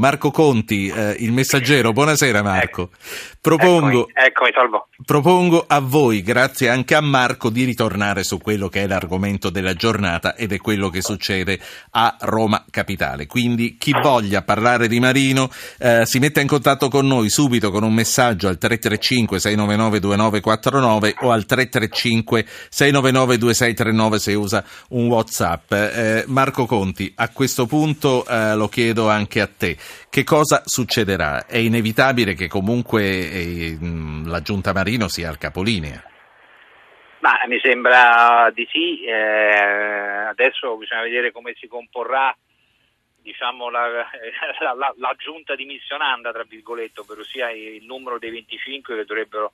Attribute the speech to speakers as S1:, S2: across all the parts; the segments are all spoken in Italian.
S1: Marco Conti, eh, il messaggero, buonasera Marco.
S2: Ecco.
S1: Propongo,
S2: Eccomi, eccomi,
S1: propongo a voi, grazie anche a Marco, di ritornare su quello che è l'argomento della giornata ed è quello che succede a Roma Capitale. Quindi chi voglia parlare di Marino eh, si metta in contatto con noi subito con un messaggio al 335 699 2949 o al 335 699 2639 se usa un WhatsApp. Eh, Marco Conti, a questo punto eh, lo chiedo anche a te. Che cosa succederà? È inevitabile che comunque eh, la giunta Marino sia al capolinea.
S2: Ma mi sembra di sì, eh, adesso bisogna vedere come si comporrà diciamo, la, la, la, la, giunta dimissionanda, tra virgolette, ovvero sia il numero dei 25 che dovrebbero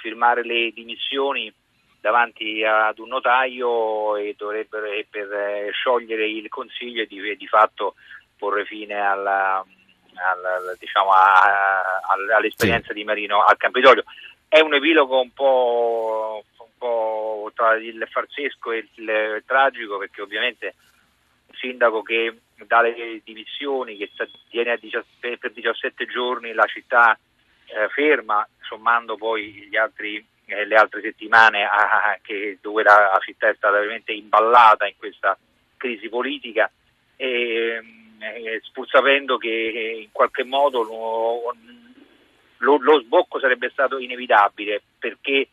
S2: firmare le dimissioni davanti ad un notaio e e per eh, sciogliere il consiglio e di, di fatto porre fine alla, alla, diciamo, a, a, all'esperienza sì. di Marino al Campidoglio. È un epilogo un po', un po' tra il farsesco e il, il tragico perché ovviamente un sindaco che dà le dimissioni, che tiene a 17, per 17 giorni la città eh, ferma, sommando poi altri, eh, le altre settimane ah, che, dove la, la, città è stata veramente imballata in questa crisi politica, e, eh, pur sapendo che in qualche modo lo, lo, lo, sbocco sarebbe stato inevitabile perché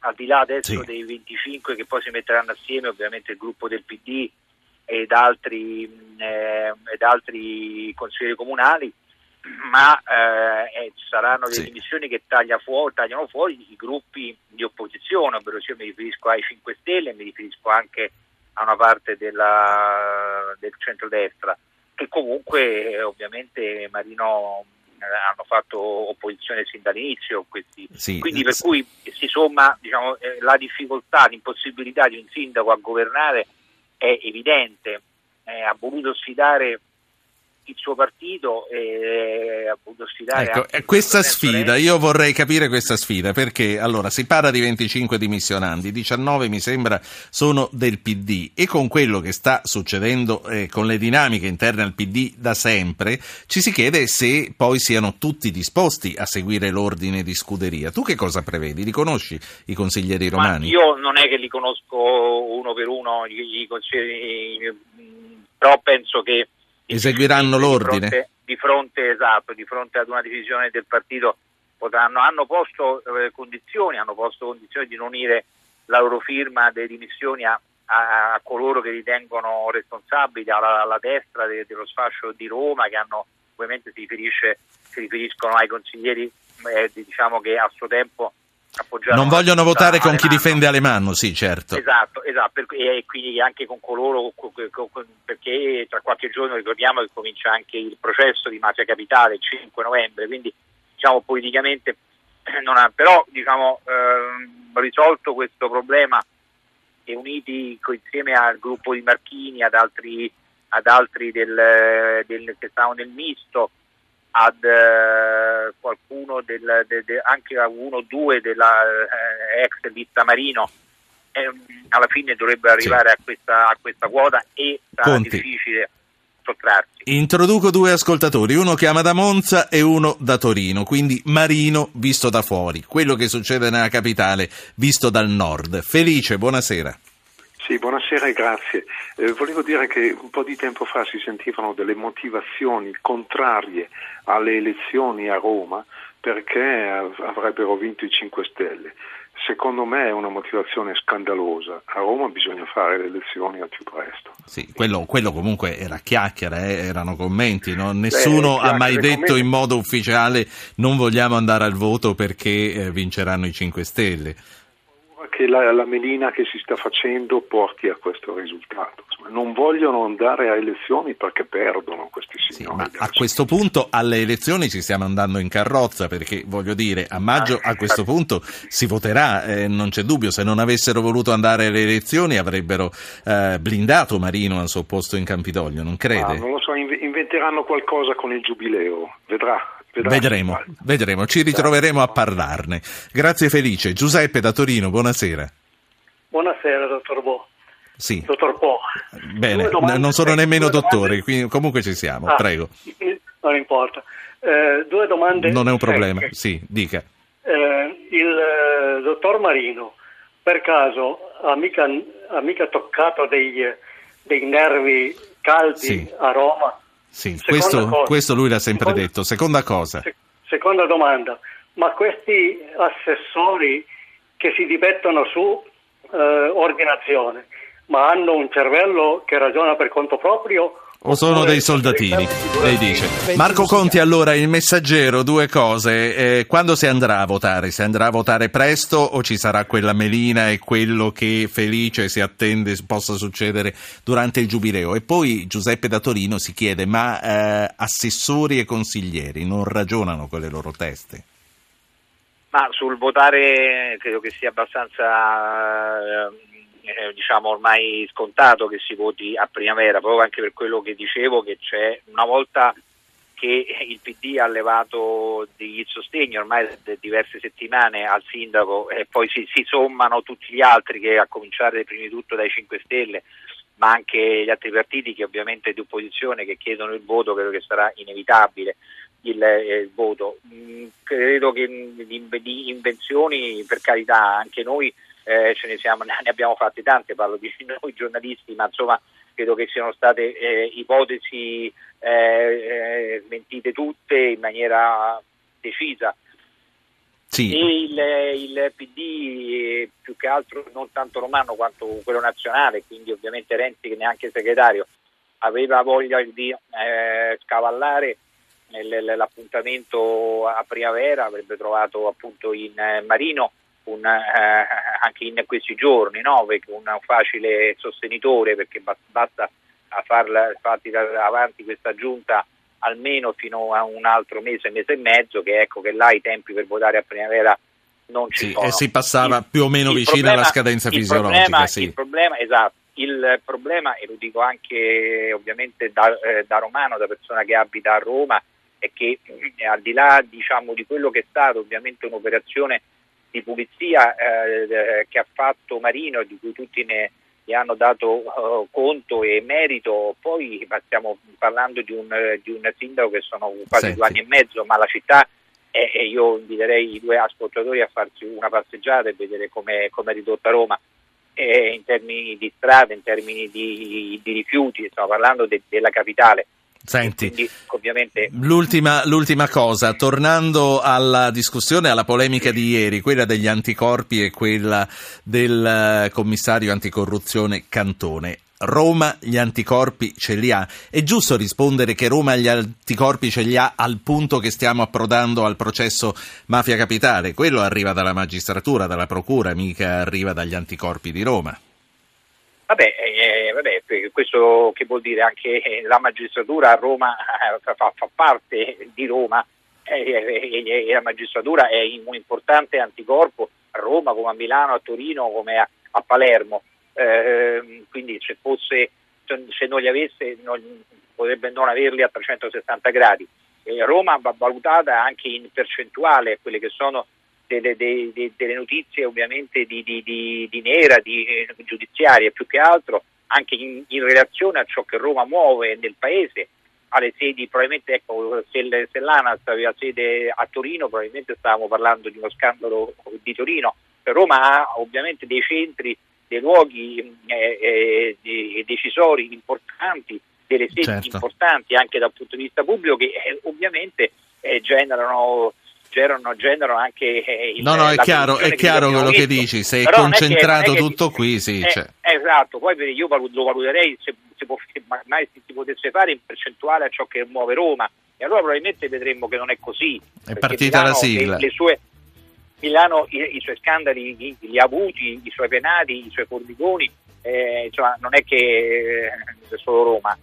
S2: al di là adesso sì. dei 25 che poi si metteranno assieme ovviamente il gruppo del PD ed altri, eh, ed altri consiglieri comunali ma eh, saranno delle sì. dimissioni che taglia fuori, tagliano fuori i gruppi di opposizione, ovvero io mi riferisco ai 5 Stelle mi riferisco anche a una parte della, del centrodestra, che comunque eh, ovviamente Marino eh, hanno fatto opposizione sin dall'inizio, questi. Sì. quindi per cui si somma diciamo, eh, la difficoltà, l'impossibilità di un sindaco a governare è evidente, eh, ha voluto sfidare il suo partito e ha voluto sfidare
S1: ecco, questa sfida, io vorrei capire questa sfida perché allora si parla di 25 dimissionanti, 19 mi sembra sono del PD e con quello che sta succedendo eh, con le dinamiche interne al PD da sempre ci si chiede se poi siano tutti disposti a seguire l'ordine di scuderia. Tu che cosa prevedi? Li conosci i consiglieri romani?
S2: Ma io non è che li conosco uno per uno i, i consiglieri, però penso che
S1: eseguiranno l'ordine.
S2: Di fronte, di fronte, esatto, di fronte ad una divisione del partito potranno, hanno posto eh, condizioni, hanno posto condizioni di non unire la loro firma delle dimissioni a, a, a coloro che ritengono responsabili, alla, alla destra de, dello sfascio di Roma, che hanno, ovviamente si, si riferiscono ai consiglieri eh, diciamo che a suo tempo
S1: non vogliono votare con chi difende Alemanno, sì, certo.
S2: Esatto, esatto, e quindi anche con coloro, perché tra qualche giorno ricordiamo che comincia anche il processo di Mafia Capitale il 5 novembre, quindi diciamo politicamente non ha, però diciamo eh, risolto questo problema e uniti insieme al gruppo di Marchini, ad altri, ad altri del, del, che stavano nel misto, ad eh, qualcuno del, de, de, anche a uno o due della eh, ex lista Marino eh, alla fine dovrebbe arrivare sì. a, questa, a, questa, quota e sarà Conti. difficile sottrarsi.
S1: Introduco due ascoltatori, uno chiama da Monza e uno da Torino, quindi Marino visto da fuori, quello che succede nella capitale visto dal nord. Felice, buonasera.
S3: Sì, buonasera e grazie. Eh, volevo dire che un po' di tempo fa si sentivano delle motivazioni contrarie alle elezioni a Roma perché avrebbero vinto i 5 Stelle. Secondo me è una motivazione scandalosa. A Roma bisogna fare le elezioni al più presto.
S1: Sì, quello, quello comunque era chiacchiera, eh? erano commenti. No? Nessuno Beh, ha mai detto commenti... in modo ufficiale non vogliamo andare al voto perché eh, vinceranno i 5 Stelle
S3: che la, la, melina che si sta facendo porti a questo risultato. Insomma, non vogliono andare a elezioni perché perdono questi signori.
S1: Sì, ma a questo punto alle elezioni ci stiamo andando in carrozza perché voglio dire a maggio a questo punto si voterà, eh, non c'è dubbio, se non avessero voluto andare alle elezioni avrebbero eh, blindato Marino al suo posto in Campidoglio, non crede? Ah,
S3: non lo so, inventeranno qualcosa con il giubileo, vedrà.
S1: Vedremo, vedremo, ci ritroveremo a parlarne. Grazie Felice. Giuseppe da Torino, buonasera.
S4: Buonasera, dottor Bo.
S1: Sì.
S4: Dottor Po.
S1: Bene, non sono nemmeno dottore, quindi comunque ci siamo, ah, prego.
S4: Non importa. Eh, due domande.
S1: Non è un problema, secche. sì, dica.
S4: Eh, il eh, dottor Marino, per caso, ha mica, ha mica toccato dei, dei, nervi caldi sì. a Roma?
S1: Sì, questo, questo, lui l'ha sempre seconda, detto. Seconda cosa. Se,
S4: seconda domanda, ma questi assessori che si dimettono su eh, ordinazione, ma hanno un cervello che ragiona per conto proprio
S1: o sono dei soldatini? Lei dice. Marco Conti, allora, il messaggero, due cose. Eh, quando si andrà a votare? Si andrà a votare presto o ci sarà quella melina e quello che felice si attende possa succedere durante il giubileo? E poi Giuseppe da Torino si chiede, ma eh, assessori e consiglieri non ragionano con le loro teste?
S2: Ma sul votare credo che sia abbastanza... Eh, eh, diciamo ormai scontato che si voti a primavera, proprio anche per quello che dicevo che c'è una volta che il PD ha levato degli sostegni ormai da diverse settimane al sindaco e poi si, si, sommano tutti gli altri che a cominciare prima di tutto dai 5 Stelle ma anche gli altri partiti che ovviamente di opposizione che chiedono il voto credo che sarà inevitabile il, eh, il voto. Mm, credo che di, di invenzioni per carità anche noi eh, ce ne, siamo, ne abbiamo fatte tante, parlo di noi giornalisti, ma insomma credo che siano state eh, ipotesi eh, eh mentite tutte in maniera decisa.
S1: Sì.
S2: il, il, PD più che altro non tanto romano quanto quello nazionale, quindi ovviamente Renzi che neanche segretario aveva voglia di eh, scavallare l'appuntamento a primavera, avrebbe trovato appunto in eh, Marino un, eh, anche in questi giorni, no? un facile sostenitore perché basta farla, farti avanti questa giunta almeno fino a un altro mese, mese e mezzo, che ecco che là i tempi per votare a primavera non ci
S1: sì,
S2: sono.
S1: E si passava il, più o meno vicino problema, alla scadenza fisiologica.
S2: Problema,
S1: sì.
S2: Il problema, esatto, il problema, e lo dico anche ovviamente da, eh, da romano, da persona che abita a Roma, è che eh, al di là diciamo, di quello che è stato ovviamente un'operazione di pulizia eh, che ha fatto Marino e di cui tutti ne, ne hanno dato uh, conto e merito, poi stiamo parlando di un, di un sindaco che sono quasi Senti. due anni e mezzo, ma la città e eh, io inviterei i due ascoltatori a farsi una passeggiata e vedere come è ridotta Roma eh, in termini di strade, in termini di, di rifiuti, stiamo parlando de, della capitale.
S1: Senti, Quindi, ovviamente... l'ultima, l'ultima, cosa, tornando alla discussione, alla polemica di ieri, quella degli anticorpi e quella del eh, commissario anticorruzione Cantone. Roma gli anticorpi ce li ha. È giusto rispondere che Roma gli anticorpi ce li ha al punto che stiamo approdando al processo Mafia Capitale. Quello arriva dalla magistratura, dalla procura, mica arriva dagli anticorpi di Roma.
S2: Vabbè, eh, vabbè, questo che vuol dire anche eh, la magistratura a Roma eh, fa, fa parte di Roma eh, e, la magistratura è un importante anticorpo a Roma come a Milano, a Torino come a, a Palermo. Eh, quindi se, fosse, se non li avesse non, potrebbe non averli a 360 gradi. Roma va valutata anche in percentuale quelle che sono delle, delle, delle notizie ovviamente di, di, di, di nera, di eh, giudiziarie più che altro, anche in, in, relazione a ciò che Roma muove nel paese, alle sedi, probabilmente ecco, se, se l'ANAS aveva sede a Torino, probabilmente stavamo parlando di uno scandalo di Torino, Roma ha ovviamente dei centri, dei luoghi eh, eh, decisori importanti, delle sedi certo. importanti anche dal punto di vista pubblico che eh, ovviamente eh, generano generano, generano anche
S1: eh, il, No, no, è chiaro, è chiaro quello che dici, sei Però concentrato che, tutto che, qui, sì.
S2: Eh,
S1: cioè.
S2: Esatto, poi io lo valuterei se, se, può, mai si potesse fare in percentuale a ciò che muove Roma e allora probabilmente vedremmo che non è così.
S1: È partita
S2: Milano,
S1: la sigla.
S2: Le, le sue, Milano i, i, suoi scandali li, li, ha avuti, i suoi penati, i suoi formigoni, eh, insomma non è che eh, solo Roma.